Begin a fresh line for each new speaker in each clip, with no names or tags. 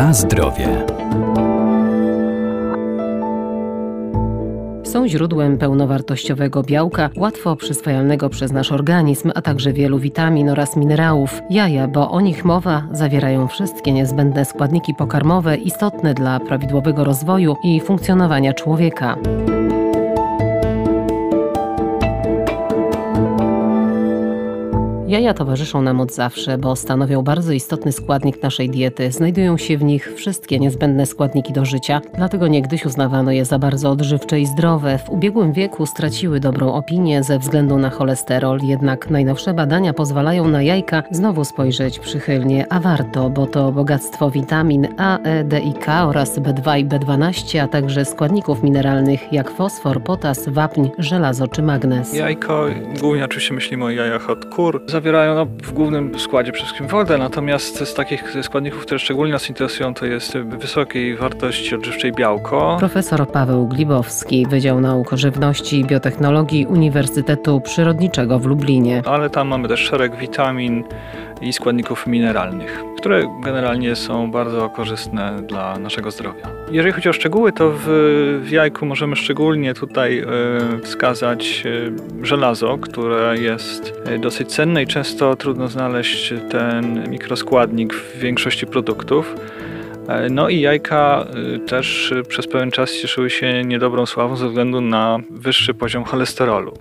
Na zdrowie.
Są źródłem pełnowartościowego białka, łatwo przyswajalnego przez nasz organizm, a także wielu witamin oraz minerałów. Jaja, bo o nich mowa, zawierają wszystkie niezbędne składniki pokarmowe istotne dla prawidłowego rozwoju i funkcjonowania człowieka. Jaja towarzyszą nam od zawsze, bo stanowią bardzo istotny składnik naszej diety. Znajdują się w nich wszystkie niezbędne składniki do życia, dlatego niegdyś uznawano je za bardzo odżywcze i zdrowe. W ubiegłym wieku straciły dobrą opinię ze względu na cholesterol, jednak najnowsze badania pozwalają na jajka znowu spojrzeć przychylnie, a warto, bo to bogactwo witamin A, E, D i K oraz B2 i B12, a także składników mineralnych jak fosfor, potas, wapń, żelazo czy magnez.
Jajko, głównie oczywiście myślimy o jajach od kur, zawierają no, w głównym składzie przede wszystkim wodę, natomiast z takich składników, które szczególnie nas interesują, to jest wysokiej wartości odżywczej białko.
Profesor Paweł Glibowski, Wydział Nauk Żywności i Biotechnologii Uniwersytetu Przyrodniczego w Lublinie.
Ale tam mamy też szereg witamin i składników mineralnych, które generalnie są bardzo korzystne dla naszego zdrowia. Jeżeli chodzi o szczegóły, to w, w jajku możemy szczególnie tutaj e, wskazać e, żelazo, które jest e, dosyć cenne i często trudno znaleźć ten mikroskładnik w większości produktów. No i jajka też przez pewien czas cieszyły się niedobrą sławą ze względu na wyższy poziom cholesterolu.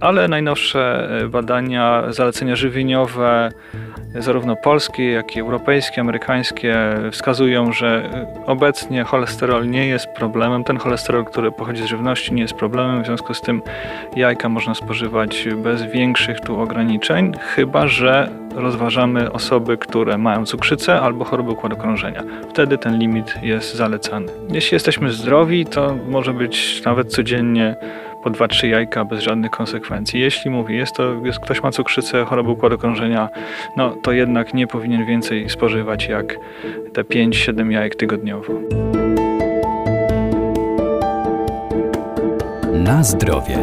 Ale najnowsze badania, zalecenia żywieniowe, zarówno polskie, jak i europejskie, amerykańskie wskazują, że obecnie cholesterol nie jest problemem. Ten cholesterol, który pochodzi z żywności, nie jest problemem. W związku z tym jajka można spożywać bez większych tu ograniczeń, chyba że rozważamy osoby, które mają cukrzycę albo choroby układu krążenia. Wtedy ten limit jest zalecany. Jeśli jesteśmy zdrowi, to może być nawet codziennie po 2-3 jajka bez żadnych konsekwencji. Jeśli mówi, jest to, jest, ktoś ma cukrzycę, chorobę układu krążenia, no to jednak nie powinien więcej spożywać jak te 5-7 jajek tygodniowo.
Na zdrowie.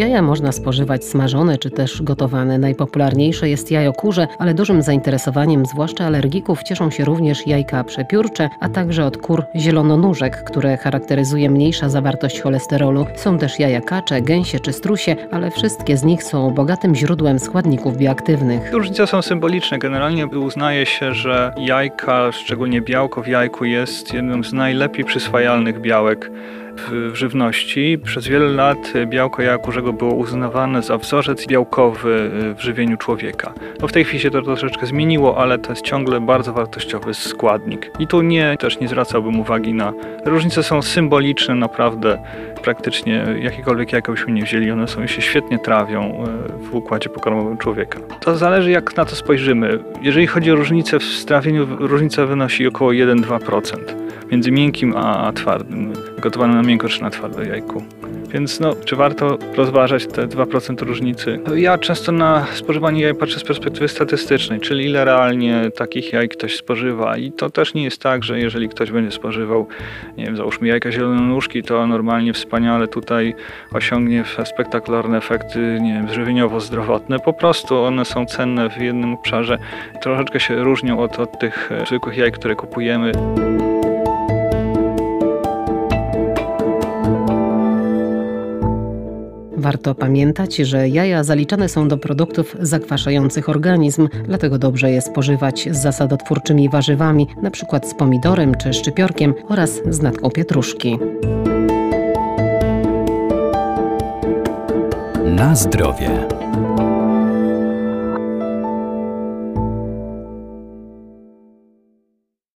Jaja można spożywać smażone czy też gotowane. Najpopularniejsze jest jajo kurze, ale dużym zainteresowaniem zwłaszcza alergików cieszą się również jajka przepiórcze, a także od kur zielononóżek, które charakteryzuje mniejsza zawartość cholesterolu. Są też jaja kacze, gęsie czy strusie, ale wszystkie z nich są bogatym źródłem składników bioaktywnych.
Różnice są symboliczne. Generalnie uznaje się, że jajka, szczególnie białko w jajku jest jednym z najlepiej przyswajalnych białek w żywności. Przez wiele lat białko jakurzego było uznawane za wzorzec białkowy w żywieniu człowieka. No w tej chwili się to troszeczkę zmieniło, ale to jest ciągle bardzo wartościowy składnik. I tu nie, też nie zwracałbym uwagi na... Różnice są symboliczne, naprawdę praktycznie jakiekolwiek jajka byśmy nie wzięli, one są się świetnie trawią e, w układzie pokarmowym człowieka. To zależy jak na to spojrzymy. Jeżeli chodzi o różnicę w strawieniu, różnica wynosi około 1-2% między miękkim a twardym, gotowanym na miękko czy na twardo jajku. Więc no, czy warto rozważać te 2% różnicy? Ja często na spożywanie jaj patrzę z perspektywy statystycznej, czyli ile realnie takich jaj ktoś spożywa. I to też nie jest tak, że jeżeli ktoś będzie spożywał, nie wiem, załóżmy jajka zielononuszki, to normalnie wspaniale tutaj osiągnie spektakularne efekty, nie wiem, żywieniowo-zdrowotne. Po prostu one są cenne w jednym obszarze. Troszeczkę się różnią od, od tych zwykłych jaj, które kupujemy.
Warto pamiętać, że jaja zaliczane są do produktów zakwaszających organizm, dlatego dobrze je spożywać z zasadotwórczymi warzywami, np. z pomidorem czy szczypiorkiem oraz z natką pietruszki.
Na zdrowie.